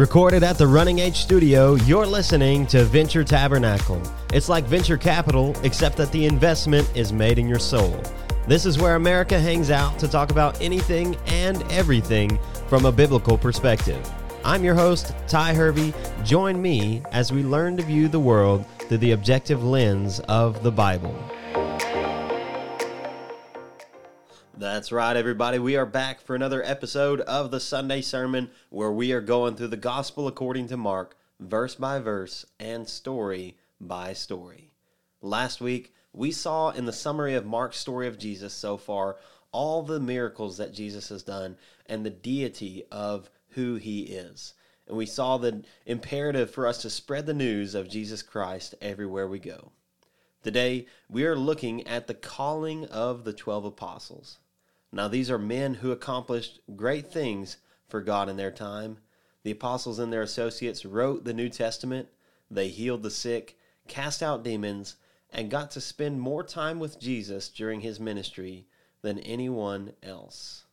Recorded at the Running Age Studio, you're listening to Venture Tabernacle. It's like venture capital, except that the investment is made in your soul. This is where America hangs out to talk about anything and everything from a biblical perspective. I'm your host, Ty Hervey. Join me as we learn to view the world through the objective lens of the Bible. That's right, everybody. We are back for another episode of the Sunday Sermon where we are going through the Gospel according to Mark, verse by verse and story by story. Last week, we saw in the summary of Mark's story of Jesus so far all the miracles that Jesus has done and the deity of who he is. And we saw the imperative for us to spread the news of Jesus Christ everywhere we go. Today, we are looking at the calling of the 12 apostles. Now, these are men who accomplished great things for God in their time. The apostles and their associates wrote the New Testament, they healed the sick, cast out demons, and got to spend more time with Jesus during his ministry than anyone else.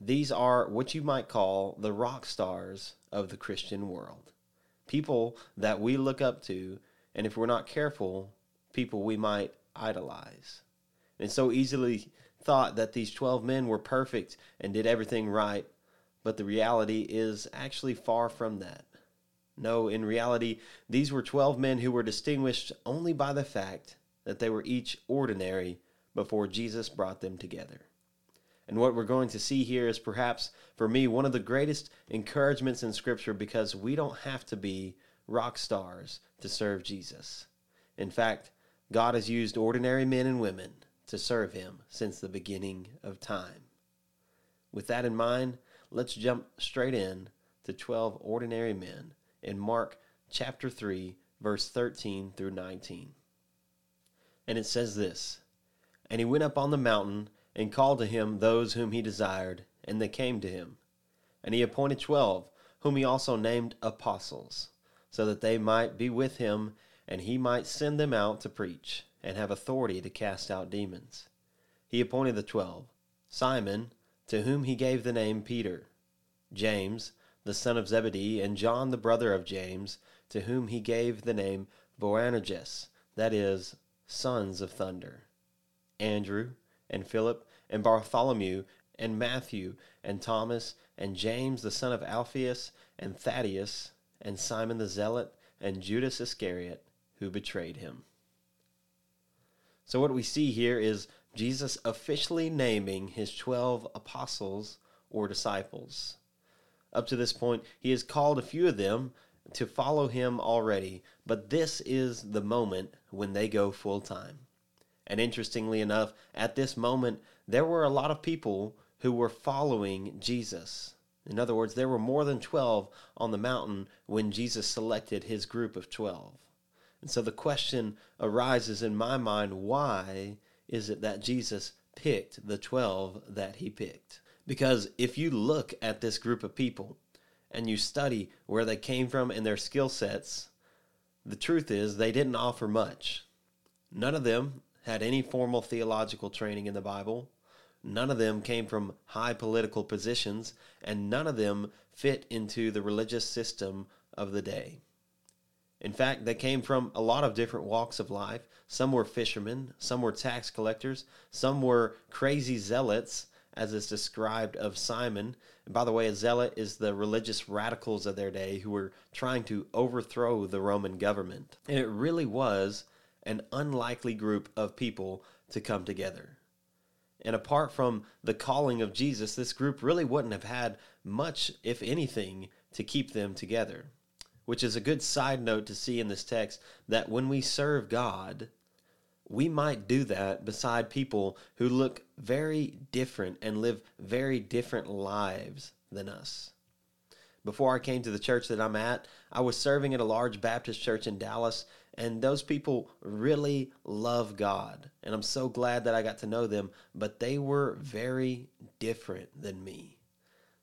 These are what you might call the rock stars of the Christian world. People that we look up to, and if we're not careful, people we might idolize. And so easily thought that these 12 men were perfect and did everything right, but the reality is actually far from that. No, in reality, these were 12 men who were distinguished only by the fact that they were each ordinary before Jesus brought them together. And what we're going to see here is perhaps, for me, one of the greatest encouragements in Scripture because we don't have to be rock stars to serve Jesus. In fact, God has used ordinary men and women to serve Him since the beginning of time. With that in mind, let's jump straight in to 12 ordinary men in Mark chapter 3, verse 13 through 19. And it says this And he went up on the mountain and called to him those whom he desired, and they came to him. And he appointed twelve, whom he also named apostles, so that they might be with him, and he might send them out to preach, and have authority to cast out demons. He appointed the twelve Simon, to whom he gave the name Peter, James, the son of Zebedee, and John the brother of James, to whom he gave the name Boanerges, that is, sons of thunder, Andrew, and Philip, and Bartholomew, and Matthew, and Thomas, and James the son of Alphaeus, and Thaddeus, and Simon the Zealot, and Judas Iscariot, who betrayed him. So, what we see here is Jesus officially naming his 12 apostles or disciples. Up to this point, he has called a few of them to follow him already, but this is the moment when they go full time. And interestingly enough, at this moment, there were a lot of people who were following Jesus. In other words, there were more than 12 on the mountain when Jesus selected his group of 12. And so the question arises in my mind why is it that Jesus picked the 12 that he picked? Because if you look at this group of people and you study where they came from and their skill sets, the truth is they didn't offer much. None of them had any formal theological training in the Bible. None of them came from high political positions, and none of them fit into the religious system of the day. In fact, they came from a lot of different walks of life. Some were fishermen, some were tax collectors, some were crazy zealots, as is described of Simon. And by the way, a zealot is the religious radicals of their day who were trying to overthrow the Roman government. And it really was an unlikely group of people to come together. And apart from the calling of Jesus, this group really wouldn't have had much, if anything, to keep them together. Which is a good side note to see in this text that when we serve God, we might do that beside people who look very different and live very different lives than us. Before I came to the church that I'm at, I was serving at a large Baptist church in Dallas, and those people really love God. And I'm so glad that I got to know them, but they were very different than me.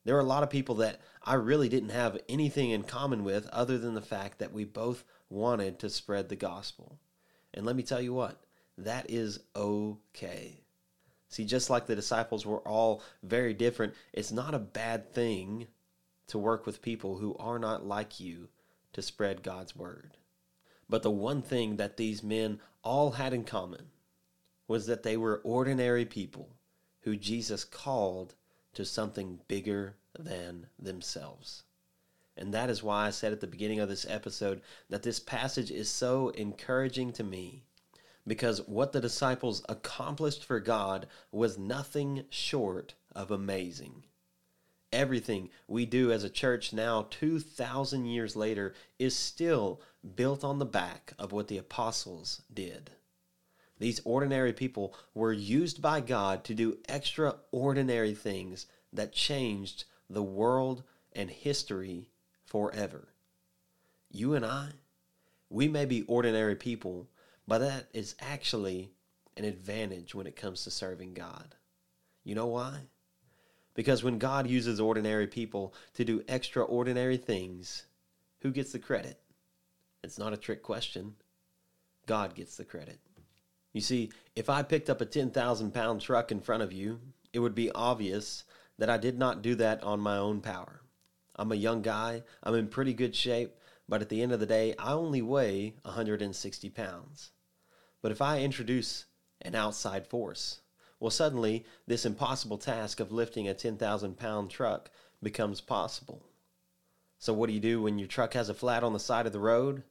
There were a lot of people that I really didn't have anything in common with other than the fact that we both wanted to spread the gospel. And let me tell you what, that is okay. See, just like the disciples were all very different, it's not a bad thing to work with people who are not like you to spread God's word. But the one thing that these men all had in common was that they were ordinary people who Jesus called to something bigger than themselves. And that is why I said at the beginning of this episode that this passage is so encouraging to me because what the disciples accomplished for God was nothing short of amazing. Everything we do as a church now, 2,000 years later, is still built on the back of what the apostles did. These ordinary people were used by God to do extraordinary things that changed the world and history forever. You and I, we may be ordinary people, but that is actually an advantage when it comes to serving God. You know why? Because when God uses ordinary people to do extraordinary things, who gets the credit? It's not a trick question. God gets the credit. You see, if I picked up a 10,000 pound truck in front of you, it would be obvious that I did not do that on my own power. I'm a young guy, I'm in pretty good shape, but at the end of the day, I only weigh 160 pounds. But if I introduce an outside force, well, suddenly this impossible task of lifting a 10,000 pound truck becomes possible. So, what do you do when your truck has a flat on the side of the road?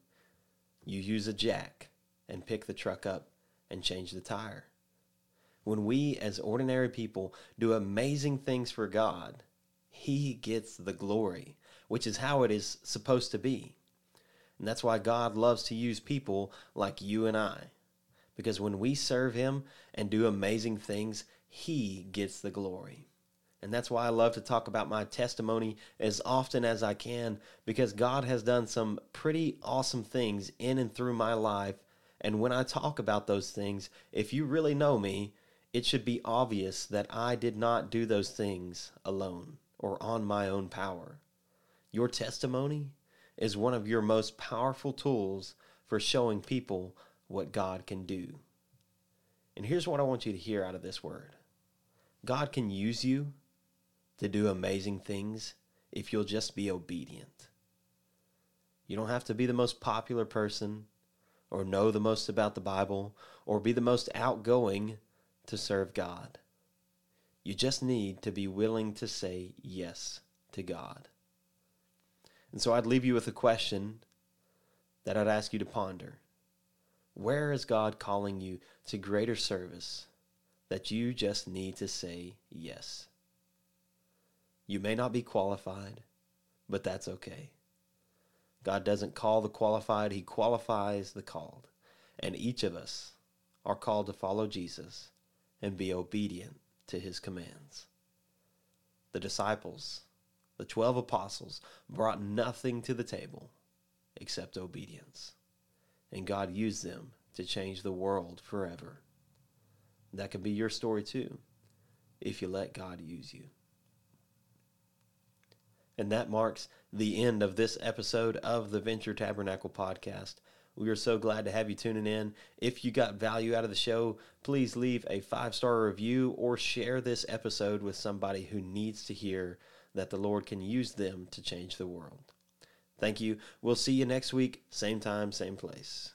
You use a jack and pick the truck up and change the tire. When we, as ordinary people, do amazing things for God, He gets the glory, which is how it is supposed to be. And that's why God loves to use people like you and I. Because when we serve Him and do amazing things, He gets the glory. And that's why I love to talk about my testimony as often as I can because God has done some pretty awesome things in and through my life and when I talk about those things, if you really know me, it should be obvious that I did not do those things alone or on my own power. Your testimony is one of your most powerful tools for showing people what God can do. And here's what I want you to hear out of this word God can use you to do amazing things if you'll just be obedient. You don't have to be the most popular person or know the most about the Bible or be the most outgoing to serve God. You just need to be willing to say yes to God. And so I'd leave you with a question that I'd ask you to ponder. Where is God calling you to greater service that you just need to say yes? You may not be qualified, but that's okay. God doesn't call the qualified, He qualifies the called. And each of us are called to follow Jesus and be obedient to His commands. The disciples, the 12 apostles, brought nothing to the table except obedience. And God used them to change the world forever. That could be your story too, if you let God use you. And that marks the end of this episode of the Venture Tabernacle podcast. We are so glad to have you tuning in. If you got value out of the show, please leave a five star review or share this episode with somebody who needs to hear that the Lord can use them to change the world. Thank you. We'll see you next week, same time, same place.